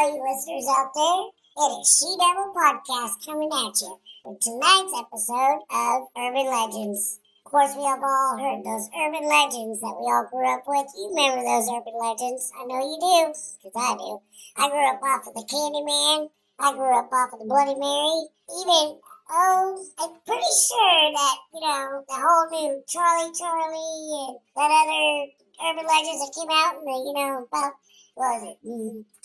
all you listeners out there. It is She Devil Podcast coming at you with tonight's episode of Urban Legends. Of course, we have all heard those urban legends that we all grew up with. You remember those urban legends. I know you do, because I do. I grew up off of the Candyman. I grew up off of the Bloody Mary. Even, oh, I'm pretty sure that, you know, the whole new Charlie Charlie and that other urban legends that came out in the, you know, about was it,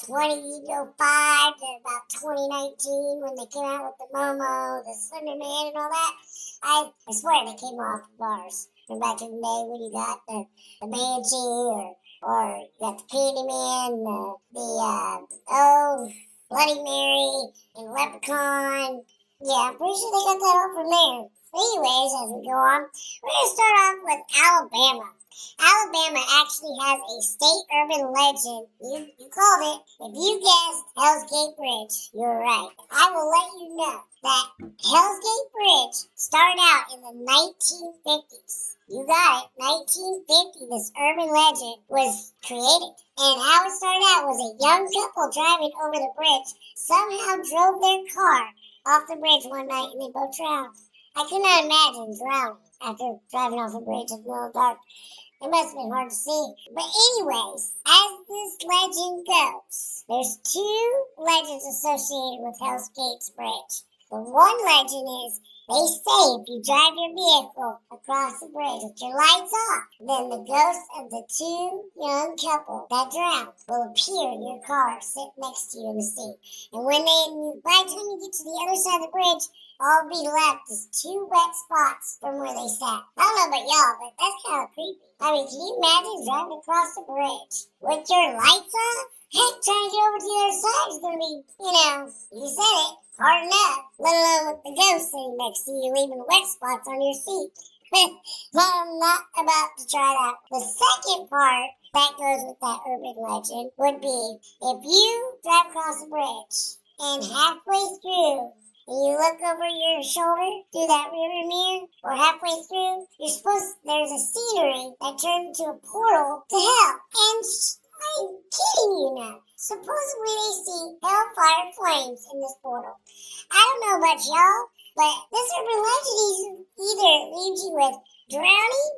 2005 to about 2019 when they came out with the Momo, the Slender Man, and all that. I, I swear they came off bars from back in the day when you got the, the Banshee or, or you got the Candyman, the, the uh, oh, Bloody Mary, and Leprechaun. Yeah, I'm pretty sure they got that all from there. Anyways, as we go on, we're going to start off with Alabama. Alabama actually has a state urban legend. You, you called it. If you guessed Hell's Gate Bridge, you're right. I will let you know that Hell's Gate Bridge started out in the 1950s. You got it. 1950, this urban legend was created. And how it started out was a young couple driving over the bridge somehow drove their car off the bridge one night and they both drowned. I could not imagine drowning after driving off a bridge in the middle of dark. It must have been hard to see. But anyways, as this legend goes, there's two legends associated with Hell's Gates Bridge. The one legend is they say if you drive your vehicle across the bridge with your lights off, then the ghosts of the two young couple that drowned will appear in your car, sit next to you in the seat. And when they, by the time you get to the other side of the bridge, all be left is two wet spots from where they sat. I don't know about y'all, but that's kind of creepy. I mean, can you imagine driving across the bridge with your lights on? Heck, trying to get over to the other side is to be, you know, you said it, hard enough. Let alone with the ghost sitting next to you, leaving wet spots on your seat. But I'm not about to try that. The second part that goes with that urban legend would be if you drive across the bridge and halfway through you look over your shoulder through that rear mirror or halfway through, you're supposed there's a scenery that turns into a portal to hell. And I'm kidding you not. Supposedly they see hellfire flames in this portal. I don't know about y'all, but this urban legend either leaves you with drowning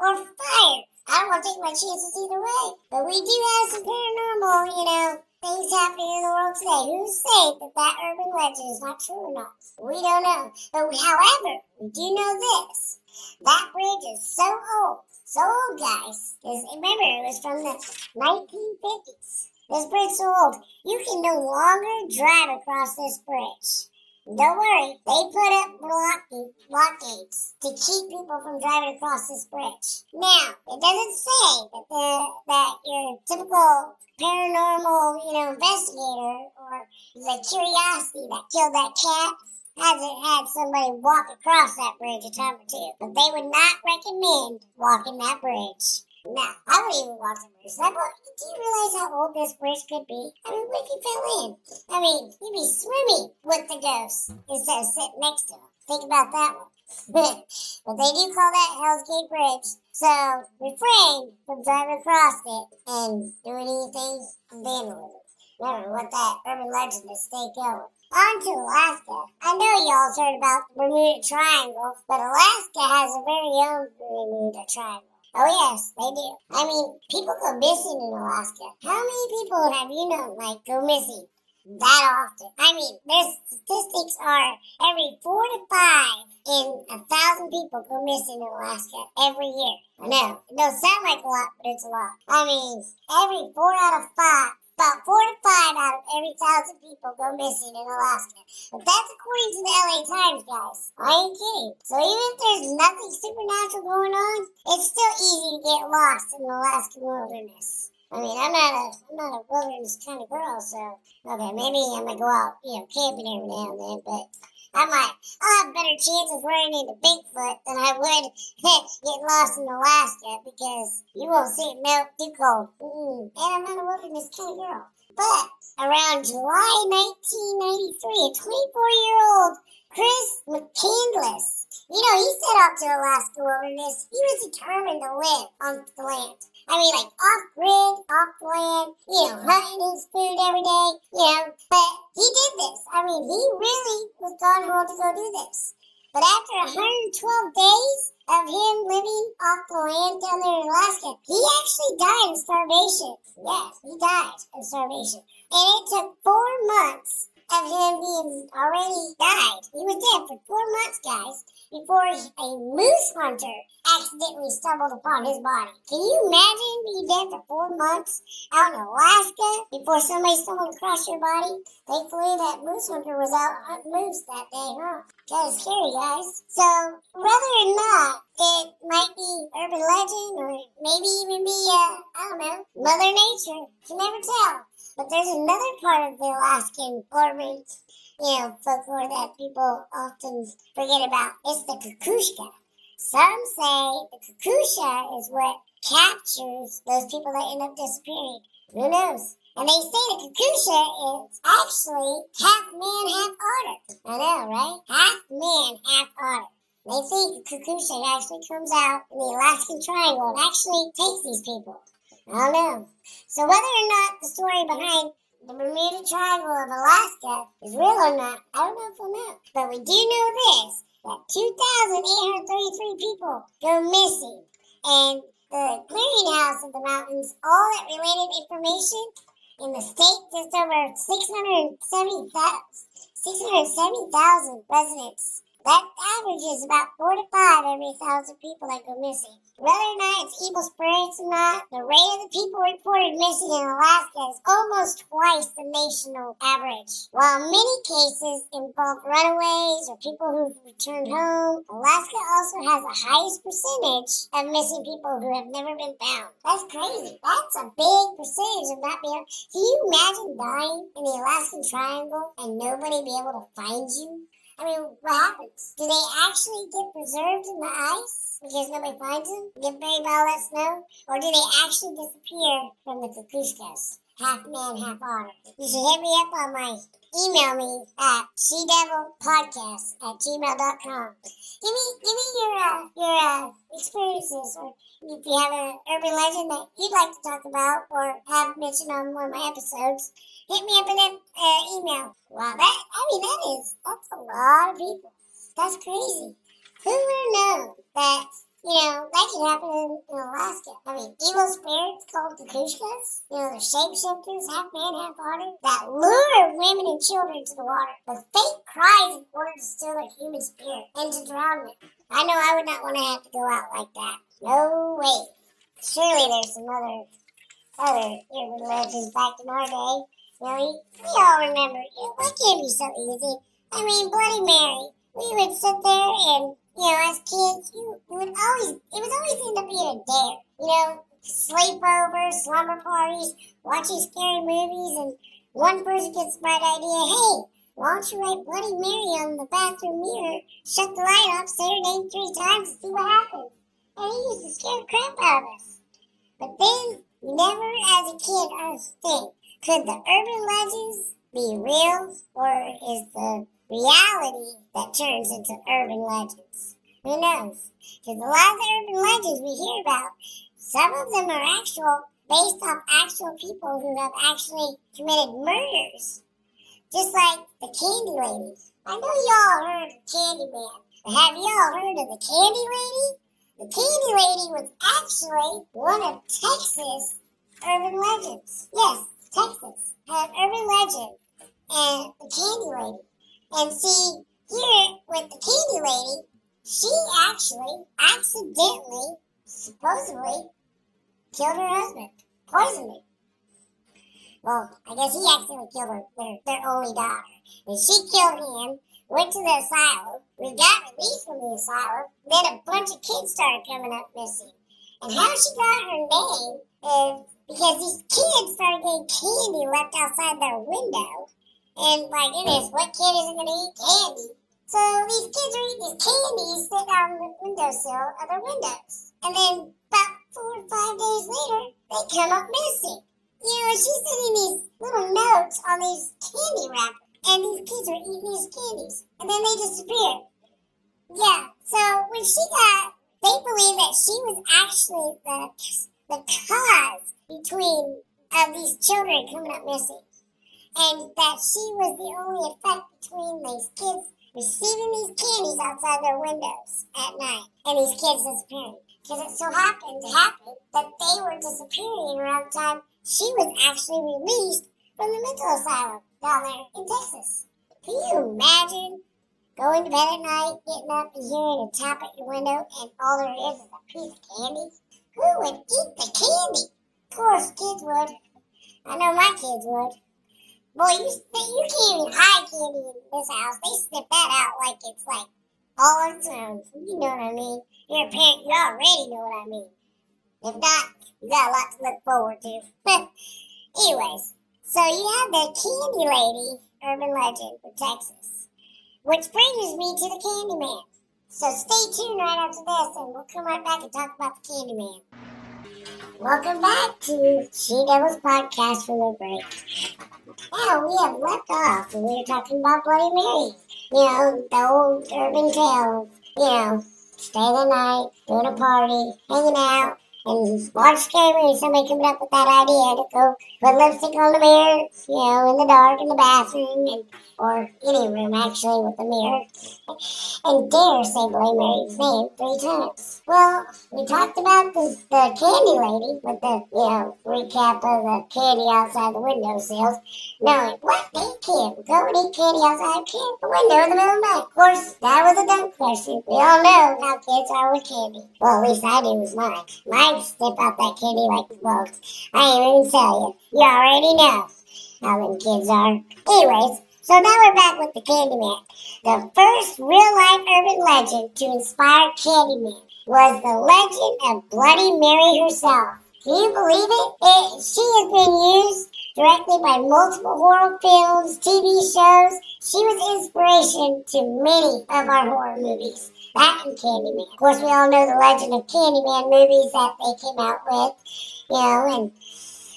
or fire. I don't want to take my chances either way, but we do have some paranormal, you know, things happening in the world today. Who's say that that urban legend is not true or not? We don't know. But however, we do know this. That bridge is so old, so old, guys. Because remember, it was from the 1950s. This bridge's so old, you can no longer drive across this bridge. Don't worry, they put up block- blockades to keep people from driving across this bridge. Now, it doesn't say that the, that your typical paranormal, you know, investigator or the curiosity that killed that cat hasn't had somebody walk across that bridge a time or two. But they would not recommend walking that bridge. No, I wouldn't even walk the bridge. That do you realize how old this bridge could be? I mean, what if you fell in? I mean, you'd be swimming with the ghost instead of sitting next to him. Think about that one. but they do call that Hell's Gate Bridge. So refrain from driving across it and doing anything vandalism. Remember what that urban legend is stay going. On to Alaska. I know y'all's heard about the Bermuda Triangle, but Alaska has a very own Bermuda Triangle. Oh yes, they do. I mean, people go missing in Alaska. How many people have you known like go missing that often? I mean, their statistics are every four to five in a thousand people go missing in Alaska every year. I know it doesn't sound like a lot, but it's a lot. I mean, every four out of five about four to five out of every thousand people go missing in Alaska. But that's according to the LA Times, guys. I ain't kidding. So even if there's nothing supernatural going on, it's still easy to get lost in the Alaskan wilderness. I mean, I'm not a I'm not a wilderness kind of girl, so okay, maybe I'm gonna go out, you know, camping every now and then, but I might I'll have better chances running into Bigfoot than I would getting lost in Alaska because you won't see it melt too cold. Mm-mm. And I'm not a wilderness kind of girl. But around July 1993, a 24 year old Chris McCandless, you know, he set out to Alaska wilderness. He was determined to live on the land. I mean, like off grid, off land, you know, hunting his food every day, you know. But he did this. I mean, he really was gone home to go do this. But after 112 days of him living off the land down there in Alaska, he actually died of starvation. Yes, he died of starvation. And it took four months of being already died. He was dead for four months, guys, before a moose hunter accidentally stumbled upon his body. Can you imagine being dead for four months out in Alaska before somebody stumbled across your body? Thankfully, that moose hunter was out hunting moose that day, huh? That was scary, guys. So, whether or not it might be urban legend or maybe even be, uh, I don't know, Mother Nature, you can never tell. But there's another part of the Alaskan urban, you know, folklore that people often forget about. It's the kukushka. Some say the kukusha is what captures those people that end up disappearing. Who knows? And they say the kukusha is actually half man, half otter. I know, right? Half man, half otter. They think the kukusha actually comes out in the Alaskan Triangle and actually takes these people. I don't know. So whether or not the story behind the Bermuda Triangle of Alaska is real or not, I don't know if we'll know. But we do know this, that 2,833 people go missing. And the clearinghouse of the mountains, all that related information in the state, just over 670,000 670, residents that averages about four to five every thousand people that go missing. Whether or not it's evil spirits or not, the rate of the people reported missing in Alaska is almost twice the national average. While many cases involve runaways or people who've returned home, Alaska also has the highest percentage of missing people who have never been found. That's crazy. That's a big percentage of not being. Can you imagine dying in the Alaskan Triangle and nobody be able to find you? I mean, what happens? Do they actually get preserved in the ice because nobody finds them? Get buried by all that snow? Or do they actually disappear from the Kukushkas? Half man, half otter. You should hit me up on my email me at shedevilpodcast at gmail.com. Give me, give me your, uh, your, uh, experiences or if you have an urban legend that you'd like to talk about or have mentioned on one of my episodes, hit me up in an uh, email. Wow, that I mean that is that's a lot of people. That's crazy. Who would have known that you know that could happen in, in Alaska? I mean, evil spirits called the Kushkas, you know, the shapeshifters, half man, half otter, that lure women and children to the water, the fake cries in order to steal their human spirit and to drown them. I know I would not want to have to go out like that. No way. Surely there's some other other legends back in our day. You know, we all remember. What can't be so easy? I mean, Bloody Mary. We would sit there and, you know, as kids, you, you would always, it was always end up being a dare. You know, sleepovers, slumber parties, watching scary movies, and one person gets the bright idea, hey, why don't you write Bloody Mary on the bathroom mirror, shut the light off, say her name three times, and see what happens? And he used to scare the crap out of us. But then, never as a kid understood, could the urban legends be real, or is the reality that turns into urban legends? Who knows? Because a lot of the urban legends we hear about, some of them are actual, based off actual people who have actually committed murders. Just like the Candy Lady. I know y'all heard of Candy Man. But have y'all heard of the Candy Lady? The Candy Lady was actually one of Texas urban legends. Yes, Texas had urban legend and the Candy Lady. And see, here with the Candy Lady, she actually accidentally, supposedly, killed her husband, poisoned him. Well, I guess he accidentally killed her, their, their only daughter. And she killed him, went to the asylum. We got released from the asylum. Then a bunch of kids started coming up missing. And how she got her name is because these kids started getting candy left outside their window. And my goodness, what kid isn't going to eat candy? So these kids are eating these candies sitting on the windowsill of their windows. And then about four or five days later, they come up missing you know, she's sending these little notes on these candy wrappers, and these kids are eating these candies, and then they disappear. Yeah, so when she got, they believe that she was actually the the cause between of these children coming up missing. And that she was the only effect between these kids receiving these candies outside their windows at night and these kids disappearing. Because it so happened to happen that they were disappearing around the time she was actually released from the mental asylum down there in Texas. Can you imagine going to bed at night, getting up and hearing a tap at your window, and all there is is a piece of candy? Who would eat the candy? Of course, kids would. I know my kids would. Boy, you, you can't even hide candy in this house. They snip that out like it's like all its own. You know what I mean? You're a parent, you already know what I mean. If not, you got a lot to look forward to. Anyways, so you have the Candy Lady urban legend for Texas, which brings me to the Candyman. So stay tuned right after this, and we'll come right back and talk about the Candyman. Welcome back to She Devils Podcast for the break. Now we have left off and we were talking about Bloody Mary. You know, the old urban tales. You know, stay the night, doing a party, hanging out, and watch movie. Somebody coming up with that idea to go put lipstick on the mirror, you know, in the dark in the bathroom, and or any room actually with a mirror, and dare say Bloody Mary's name three times. Well, we talked about the, the candy lady with the, you know, recap of the candy outside the windowsills. Knowing what they can go and eat candy outside the window in the middle of the night. Of course, that was a dumb question. We all know how kids are with candy. Well, at least I do with mine. Mine snip out that candy like, well, I ain't even tell you. You already know how them kids are. Anyways, so now we're back with the Candyman. The first real life urban legend to inspire Candyman was the legend of Bloody Mary herself. Can you believe it? it she has been used directly by multiple horror films, TV shows. She was inspiration to many of our horror movies. That and Candyman. Of course, we all know the legend of Candyman movies that they came out with, you know, and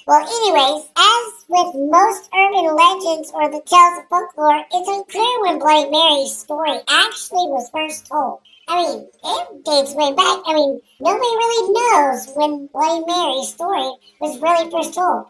well, anyways, as with most urban legends or the tales of folklore, it's unclear when Bloody Mary's story actually was first told. I mean, it dates way back. I mean, nobody really knows when Bloody Mary's story was really first told.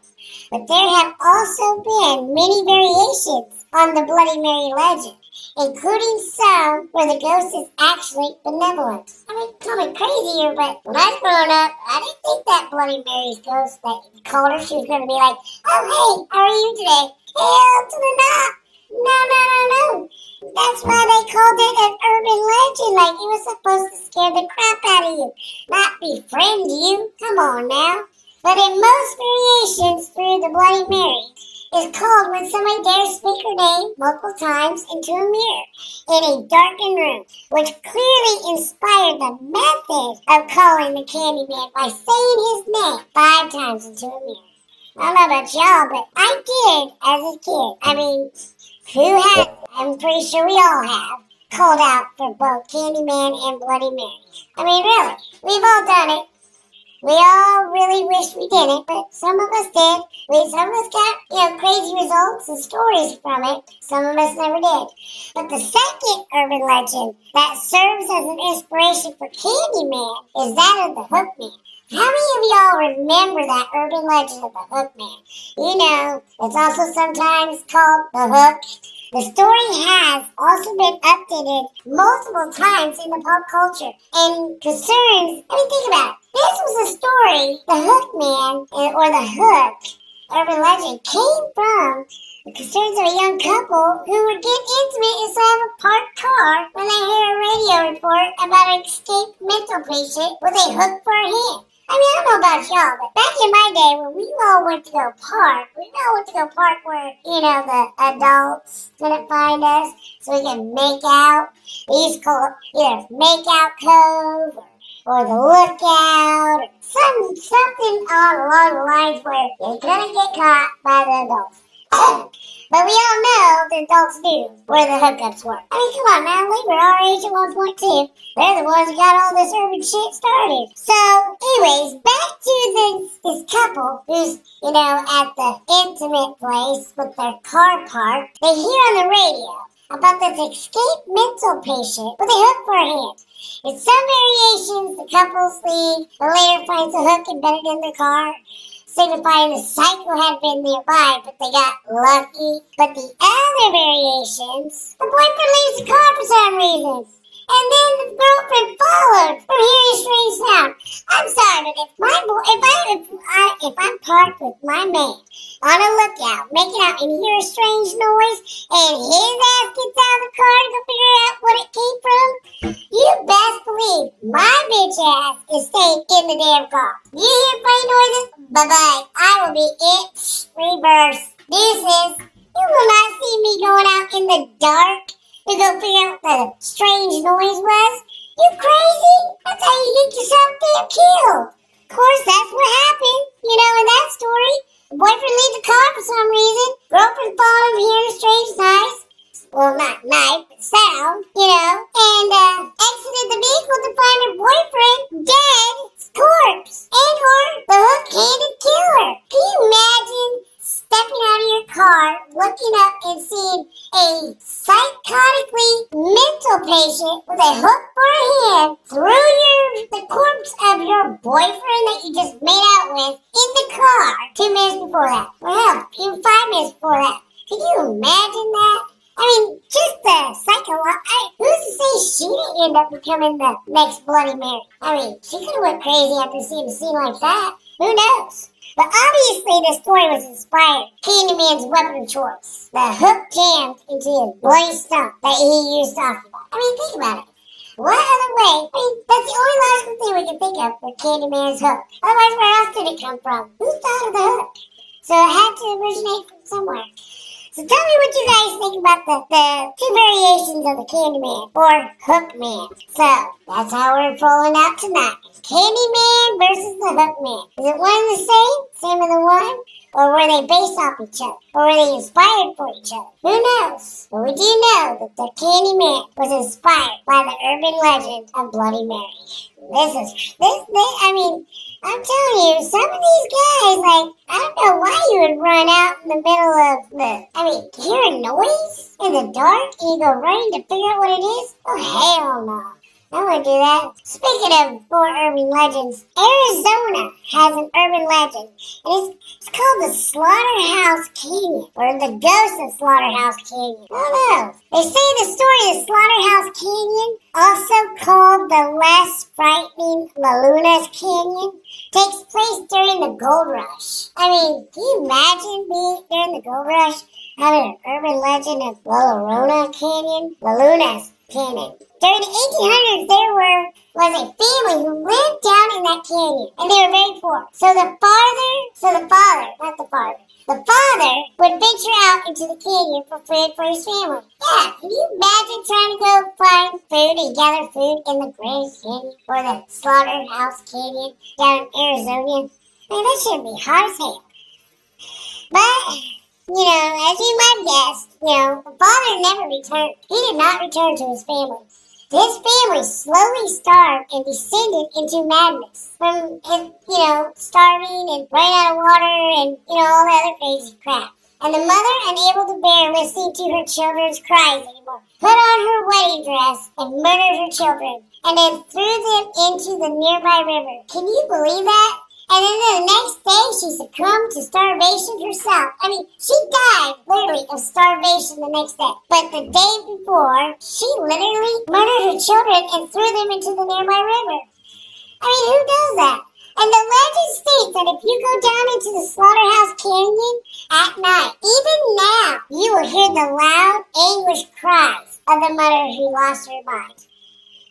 But there have also been many variations on the Bloody Mary legend including some where the ghost is actually benevolent. I mean, call me crazy here, but when I was growing up, I didn't think that Bloody Mary's ghost that called her, she was going to be like, oh, hey, how are you today? Hell to the no. No, no, no, no. That's why they called it an urban legend. Like, it was supposed to scare the crap out of you, not befriend you. Come on now. But in most variations through the Bloody Mary, is called when somebody dares speak her name multiple times into a mirror in a darkened room, which clearly inspired the method of calling the Candyman by saying his name five times into a mirror. I don't know about y'all, but I did as a kid. I mean, who has? I'm pretty sure we all have called out for both Candyman and Bloody Mary. I mean, really, we've all done it. We all really wish we didn't, but some of us did. We some of us got you know crazy results and stories from it. Some of us never did. But the second urban legend that serves as an inspiration for Candyman is that of the Hookman. How many of y'all remember that urban legend of the Hookman? You know, it's also sometimes called the Hook. The story has also been updated multiple times in the pop culture and concerns. I mean, think about it. This was a story, the Hook Man, or the Hook, urban legend, came from the concerns of a young couple who would get intimate inside of a parked car when they hear a radio report about an escaped mental patient with a hook for a hand. I mean, I don't know about y'all, but back in my day when we all went to go park, we all went to go park where, you know, the adults couldn't find us so we could make out. We used to call it either Make Out Cove or, or the Lookout, some, something along the lines where you're gonna get caught by the adults. But we all know the adults do where the hookups were. I mean, come on now, we were our age at 1.2. They're the ones who got all this urban shit started. So, anyways, back to this, this couple who's, you know, at the intimate place with their car parked. They hear on the radio about this escaped mental patient with a hook for a hand. In some variations, the couples but later finds a hook embedded in the car, signifying the cycle had been nearby, but they got lucky. But the other variations, the boyfriend leaves the car for some reason. And then the girlfriend followed hearing a strange sound. I'm sorry, but if my boy, if I, if I, if I'm parked with my man on a lookout, making out and hear a strange noise, and his ass gets out of the car to go figure out what it came from, you best believe my bitch ass is staying in the damn car. You hear funny noises? Bye bye. I will be it. Reverse. This is. You will not see me going out in the dark to go figure out what the strange noise was? You crazy? That's how you get yourself damn killed. Of course, that's what happened. You know, in that story, boyfriend leaves the car for some reason. Girlfriend followed him hearing a strange noise. Well, not night, but sound, you know, and uh, exited the vehicle to find her boyfriend dead, corpse, and or the hook-handed killer. Can you imagine stepping out of your car, looking up and seeing a psychotically mental patient with a hook for a hand through your the corpse of your boyfriend that you just made out with in the car two minutes before that. Well, even five minutes before that. Can you imagine that? I mean, just the psycho. I, who's to say she didn't end up becoming the next Bloody Mary? I mean, she could have went crazy after seeing a scene like that. Who knows? But obviously, the story was inspired. Candyman's weapon of choice. The hook jammed into his bloody stump that he used to occupy. I mean, think about it. What other way? I mean, that's the only logical thing we can think of for Candyman's hook. Otherwise, where else did it come from? Who thought of the hook? So it had to originate from somewhere. So tell me what you guys think about the, the two variations of the Candyman or Hookman. So that's how we're rolling out tonight. Candyman versus the Hookman. Is it one and the same? Same as the one? Or were they based off each other? Or were they inspired for each other? Who knows? But we do know that the Candyman was inspired by the urban legend of Bloody Mary. This is this, this I mean, I'm telling you, some of these guys, like, I don't know why you would run out in the middle of the, I mean, hear a noise in the dark and you go running to figure out what it is? Oh, hell no. I would do that. Speaking of more urban legends, Arizona has an urban legend, and it's, it's called the Slaughterhouse Canyon, or the ghost of Slaughterhouse Canyon. I don't know. They say the story of Slaughterhouse Canyon, also called the less frightening La Luna's Canyon, takes place during the gold rush. I mean, can you imagine being during the gold rush having an urban legend of La Llorona Canyon? La Luna's Canyon. During the 1800s, there were was a family who lived down in that canyon, and they were very poor. So the father, so the father, not the father, the father would venture out into the canyon for food for his family. Yeah, can you imagine trying to go find food and gather food in the Grand Canyon or the Slaughterhouse Canyon down in Arizona? I mean, that should be hard as hell. But you know, as you might guess, you know, the father never returned. He did not return to his family. His family slowly starved and descended into madness from, you know, starving and running out of water and, you know, all that other crazy crap. And the mother, unable to bear listening to her children's cries anymore, put on her wedding dress and murdered her children, and then threw them into the nearby river. Can you believe that? And then the next day, she succumbed to starvation herself. I mean, she died literally of starvation the next day. But the day before, she literally murdered her children and threw them into the nearby river. I mean, who does that? And the legend states that if you go down into the Slaughterhouse Canyon at night, even now, you will hear the loud, anguished cries of the mother who lost her mind.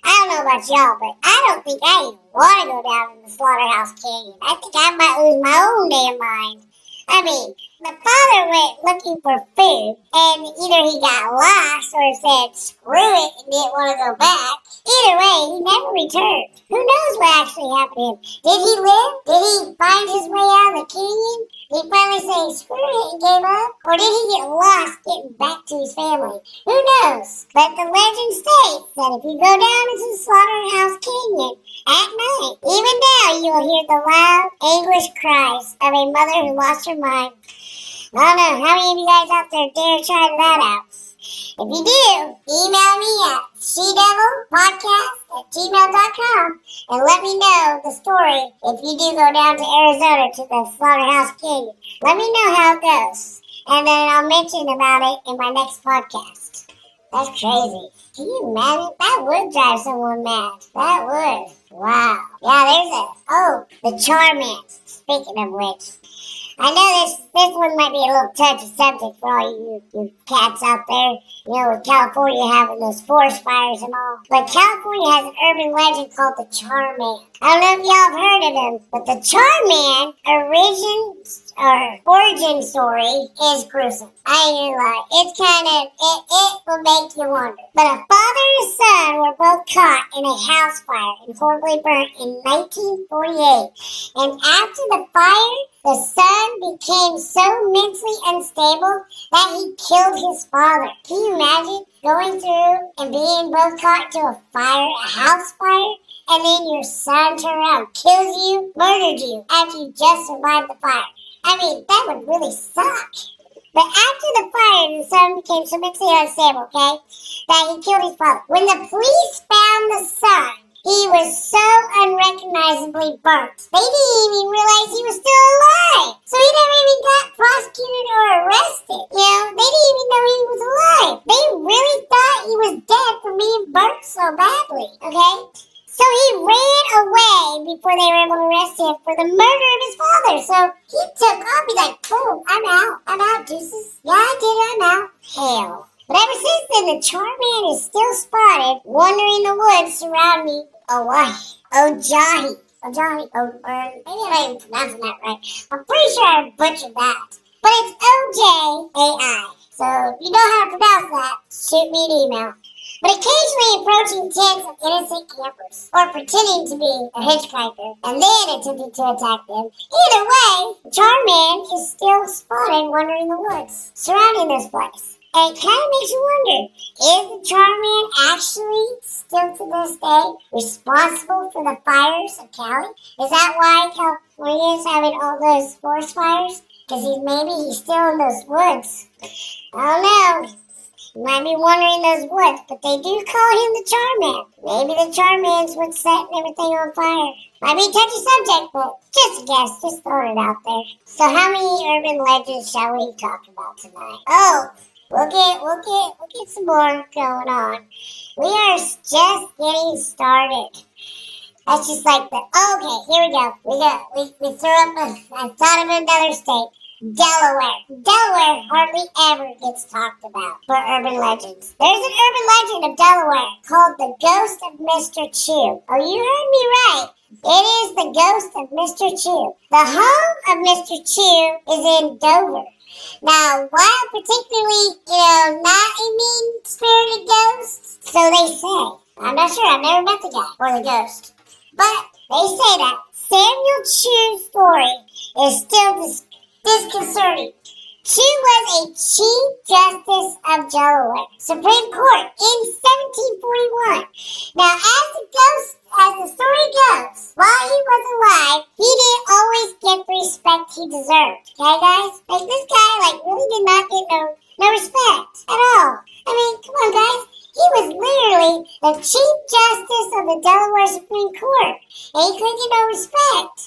I don't know about y'all, but I don't think I even want to go down in the slaughterhouse canyon. I think I might lose my own damn mind. I mean, the father went looking for food, and either he got lost or said screw it and didn't want to go back. Either way, he never returned. Who knows what actually happened to him? Did he live? Did he find his way out of the canyon? Did he finally say screw it and gave up? Or did he get lost getting back to his family? Who knows? But the legend states that if you go down into the slaughterhouse canyon at night, even now you will hear the loud, anguished cries of a mother who lost her mind. I don't know how many of you guys out there dare try that out. If you do, email me at she-devil-podcast at gmail.com and let me know the story if you do go down to Arizona to the Slaughterhouse Canyon. Let me know how it goes, and then I'll mention about it in my next podcast. That's crazy. Can you imagine? That would drive someone mad. That would. Wow. Yeah, there's a. Oh, the Charman. Speaking of which, I know this this one might be a little touchy subject for all you, you cats out there. You know, with California having those forest fires and all. But California has an urban legend called the Charman. I don't know if y'all have heard of them, but the Charman origin or origin story is gruesome. I ain't gonna lie. It's kind of it, it will make you wonder. But a father and son were both caught in a house fire and horribly burnt in 1948. And after the fire, the son became so mentally unstable that he killed his father. Can you imagine going through and being both caught to a fire, a house fire, and then your son turns around, kills you, murdered you after you just survived the fire? I mean, that would really suck. But after the fire, the son became so mentally unstable, okay, that he killed his father. When the police found the son, he was so unrecognizably burnt. They didn't even realize he was still alive. So he never even got prosecuted or arrested. You know, they didn't even know he was alive. They really thought he was dead from being burnt so badly, okay? So he ran away before they were able to arrest him for the murder of his father. So he took off. He's like, boom, I'm out. I'm out, deuces. Yeah, I did. I'm out. Hell. But ever since then, the Charman is still spotted wandering the woods surrounding Hawaii. Ojahi. Ojahi. Oh, or oh, oh, oh, uh, maybe I'm not even pronouncing that right. I'm pretty sure I butchered that. But it's O-J-A-I. So if you know how to pronounce that, shoot me an email but occasionally approaching tents of innocent campers, or pretending to be a hitchhiker, and then attempting to attack them. Either way, Charman is still spotted wandering the woods surrounding this place. And it kind of makes you wonder, is the Charman actually, still to this day, responsible for the fires of Cali? Is that why California is having all those forest fires? Because he's maybe he's still in those woods. I don't know. You might be wondering those woods, but they do call him the Charman. Maybe the Charman's what's setting everything on fire. Might be a touchy subject, but just a guess, just throwing it out there. So how many urban legends shall we talk about tonight? Oh, we'll get we'll get we'll get some more going on. We are just getting started. That's just like the okay, here we go. We got we, we threw up a, I thought of another state. Delaware. Delaware hardly ever gets talked about for urban legends. There's an urban legend of Delaware called the Ghost of Mr. Chew. Oh, you heard me right. It is the ghost of Mr. Chew. The home of Mr. Chew is in Dover. Now, while particularly, you know, not a mean spirited ghost, so they say. I'm not sure, I've never met the guy or the ghost. But they say that Samuel Chew's story is still dis- disconcerting. She was a Chief Justice of Delaware Supreme Court in 1741. Now, as the ghost, as the story goes, while he was alive, he didn't always get the respect he deserved. Okay, guys? Like this guy, like really did not get no no respect at all. I mean, come on, guys. He was literally the Chief Justice of the Delaware Supreme Court, and he couldn't get no respect.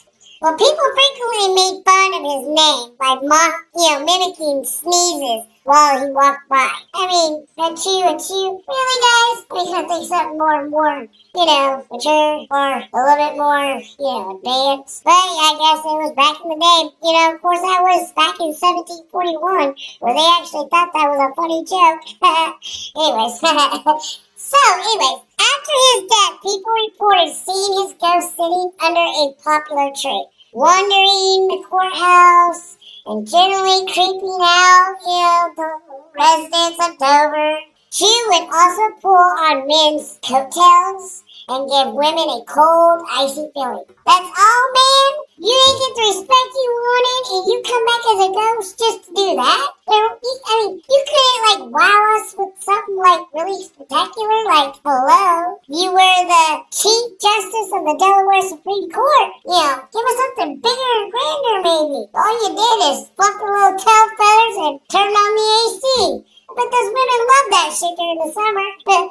Well, people frequently made fun of his name by mo- you know, mimicking sneezes while he walked by. I mean, achoo, achoo. Really, guys? We can think something more, more, you know, mature or a little bit more, you know, advanced. But I guess it was back in the day. You know, of course, that was back in 1741 where they actually thought that was a funny joke. anyways. so, anyways, after his death, people reported seeing his ghost sitting under a popular tree, wandering the courthouse, and generally creeping out, you know, the residents of Dover. She would also pull on men's coattails and give women a cold, icy feeling. That's all, man? You ain't get the respect you wanted, and you come back as a ghost just to do that? You know, you, I mean, you couldn't, like, wow us with something, like, really spectacular? Like, hello? You were the Chief Justice of the Delaware Supreme Court. You know, give us something bigger and grander, maybe. All you did is fluff the little tail feathers and turn on the AC. But those women love that shit during the summer. Look,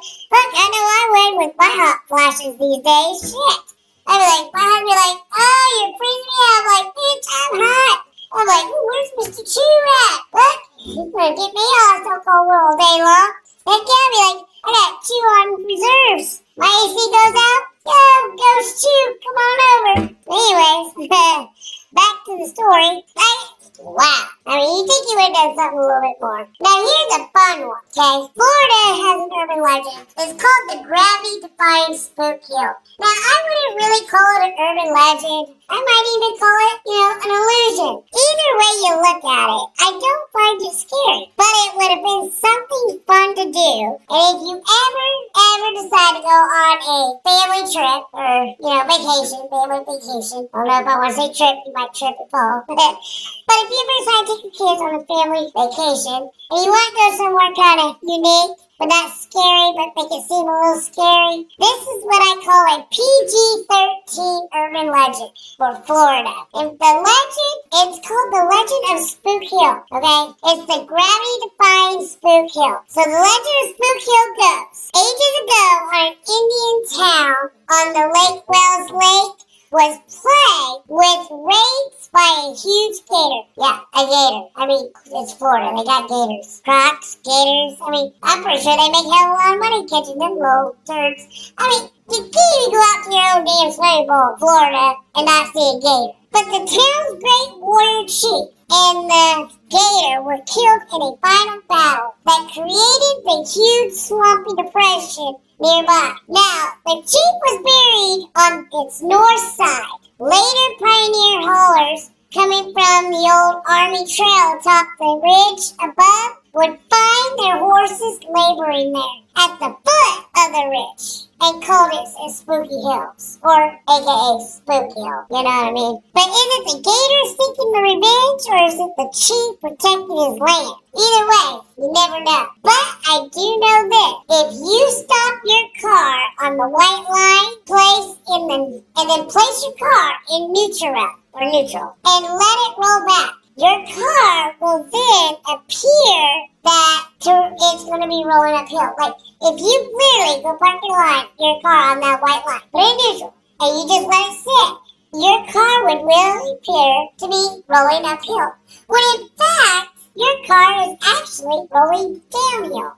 I know I would with my hot flashes these days. Shit. I'd be like, my be like, oh, you're freezing me out. I'm like, bitch, I'm hot. I'm like, where's Mr. Chew at? What? He's gonna get me all so cold all day long. Heck yeah, be like, I got Chew on reserves. My AC goes out. Yo, Ghost Chew, come on over. Anyways, back to the story. I, Wow. I mean, you think you would have done something a little bit more. Now, here's a fun one, okay? Florida has an urban legend. It's called the Gravity Defying Spook Hill. Now, I wouldn't really call it an urban legend. I might even call it, you know, an illusion. Either way you look at it, I don't find it scary. But it would have been something fun to do. And if you ever, ever decide to go on a family trip or, you know, vacation, family vacation, I don't know if I want to say trip, you might trip and fall. but if you ever decide to take your kids on a family vacation and you want to go somewhere kind of unique, but not scary, but make it seem a little scary. This is what I call a PG-13 urban legend for Florida. And the legend, it's called the Legend of Spook Hill, okay? It's the gravity-defying Spook Hill. So the legend of Spook Hill goes, ages ago on an Indian town on the Lake Wales Lake, was plagued with raids by a huge gator. Yeah, a gator. I mean, it's Florida. They got gators. Crocs, gators. I mean, I'm pretty sure they make hell of a lot of money catching them little turds. I mean, you can't even go out to your own damn swimming pool in Florida and not see a gator. But the town's great warrior chief and the gator were killed in a final battle that created the huge swampy depression nearby. Now, the Jeep was buried on its north side. Later pioneer haulers coming from the old army trail atop the ridge above would find their horses laboring there at the foot of the ridge and called it Spooky Hills, or aka Spooky Hill, you know what I mean? But is it the gator seeking the revenge, or is it the chief protecting his land? Either way, you never know. But I do know this. If you stop your car on the white line, place in the, and then place your car in neutral, or neutral, and let it roll back, your car will then appear that it's going to be rolling uphill. Like, if you literally go park your line, your car on that white line, put it in neutral, and you just let it sit, your car would really appear to be rolling uphill. When in fact, your car is actually rolling downhill.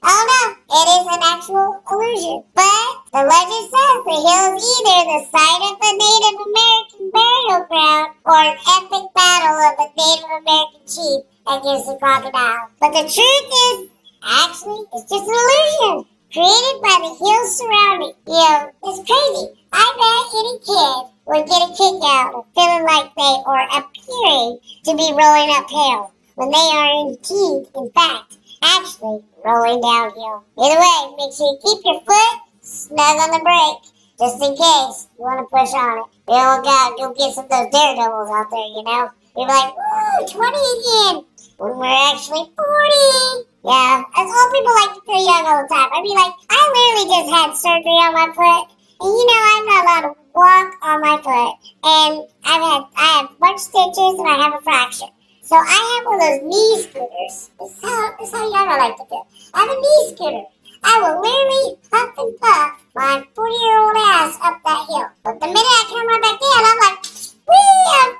Oh no, it is an actual illusion. But the legend says the hill is either the site of a Native American burial ground or an epic battle of a Native American chief against a crocodile. But the truth is, actually, it's just an illusion created by the hills surrounding. You know, it's crazy. I bet any kid would get a kick out of feeling like they are appearing to be rolling uphill when they are indeed, in fact, actually rolling downhill. Either way, make sure you keep your foot snug on the brake, just in case you want to push on it. You don't got go get some of those daredevils out there, you know? You're like, woo, 20 again, when we're actually 40. Yeah, as old people like to feel young all the time. I mean, like, I literally just had surgery on my foot, and you know, I'm not allowed to walk on my foot, and I've had, I have bunch of stitches, and I have a fracture. So I have one of those knee scooters. This is how, how young I like to feel. I have a knee scooter. I will literally puff and puff my 40 year old ass up that hill. But the minute I turn my back in, I'm like, wee, I'm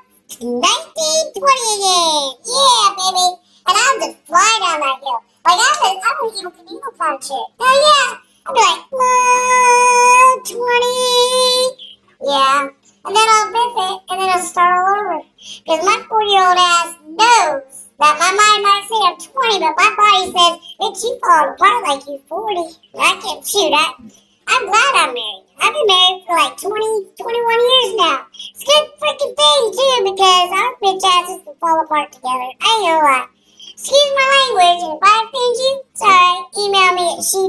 1920 again. Yeah, baby. And I'll just fly down that hill. Like, I'm a, I'm a Evel Knievel kind of chick. Hell yeah. I'll be like, 20. Yeah. And then I'll miss it, and then I'll start all over. Because my 40 year old ass knows that my mind might say I'm 20, but my body says, bitch, you fall apart like you're 40. I can't shoot. I, I'm glad I'm married. I've been married for like 20, 21 years now. It's a good freaking thing, too, because our bitch asses can fall apart together. I ain't gonna lie. Excuse my language, and if I offend you, sorry, email me at she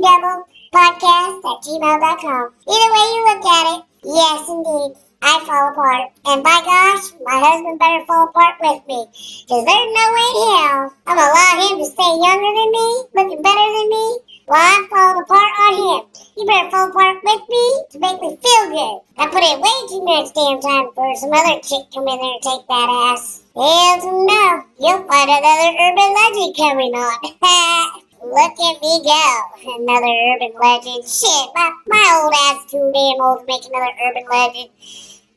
podcast at gmail.com. Either way you look at it, yes, indeed. I fall apart. And by gosh, my husband better fall apart with me. Cause there's no way in hell I'm gonna allow him to stay younger than me, looking better than me, while I'm falling apart on him. You better fall apart with me to make me feel good. I put in way too much damn time for some other chick come in there and take that ass. Hell no, you'll find another urban legend coming on. look at me go. Another urban legend. Shit, my, my old ass too damn old to make another urban legend.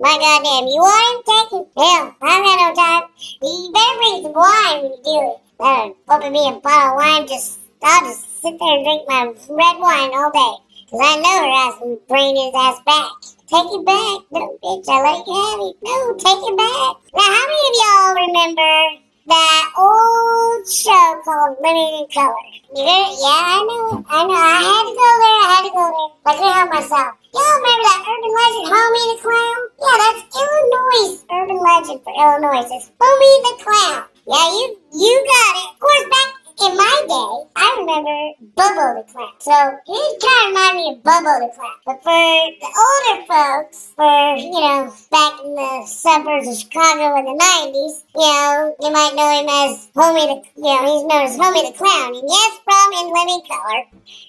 My goddamn, you want him? Take him. Hell, I ain't got no time. You better bring some wine when you do it. Better open me a bottle of wine, just, I'll just sit there and drink my red wine all day. Cause I know her ass will bring his ass back. Take it back. No, bitch, I let you it. No, take it back. Now, how many of y'all remember that old show called Living in Color? You it? Yeah, I know. I know. I had to go there. I had to go there. I couldn't help myself. Y'all remember that urban legend, Homie the Clown? Yeah, that's Illinois' urban legend for Illinois. It's Homie the Clown. Yeah, you you got it. Of course, back in my day, I remember Bubbo the Clown. So he kind of reminded me of Bubbo the Clown. But for the older folks, for, you know, back in the suburbs of Chicago in the 90s, you know, you might know him as Homie the, you know, he's known as Homie the Clown. And yes, from In Living Color,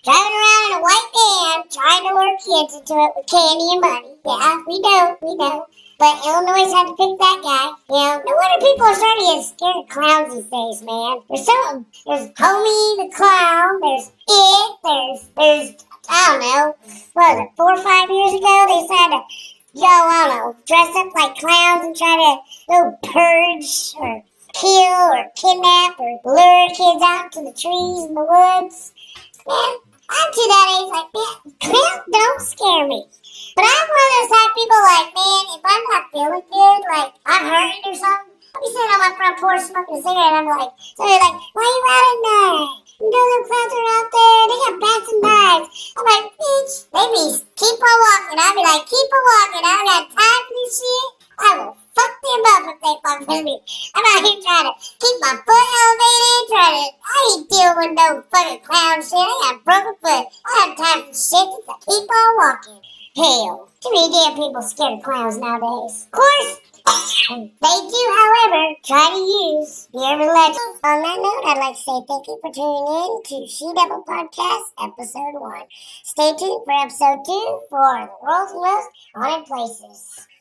driving around in a white van, trying to lure kids into it with candy and money. Yeah, we know, we know. But Illinois had to pick that guy. You know, no wonder people are starting to get scared of clowns these days, man. There's some, there's Homie the Clown, there's It, there's, there's, I don't know, what was it, four or five years ago, they started to, yo, I don't know, dress up like clowns and try to go purge or kill or kidnap or lure kids out to the trees and the woods. Man, I'm to that age like, man, clowns don't scare me. But I'm one of those type of people like, man, if I'm not feeling good, like I'm hurting or something, I'll be sitting on my front porch smoking a cigarette. And I'm like, so they're like, why you out at night? You know them clowns are out there. They got bats and knives. I'm like, bitch, they be keep on walking. I'll be like, keep on walking. I don't got time for this shit. I will fuck them up if they fuck with me. I'm out here trying to keep my foot elevated, trying to. I ain't dealing with no fucking clown shit. I got broken foot. I have time for shit. Just to keep on walking. Hell, too many damn people scared of clowns nowadays. Of course, they do, however, try to use the urban legend. On that note, I'd like to say thank you for tuning in to She Devil Podcast, Episode 1. Stay tuned for Episode 2 for the world's most haunted places.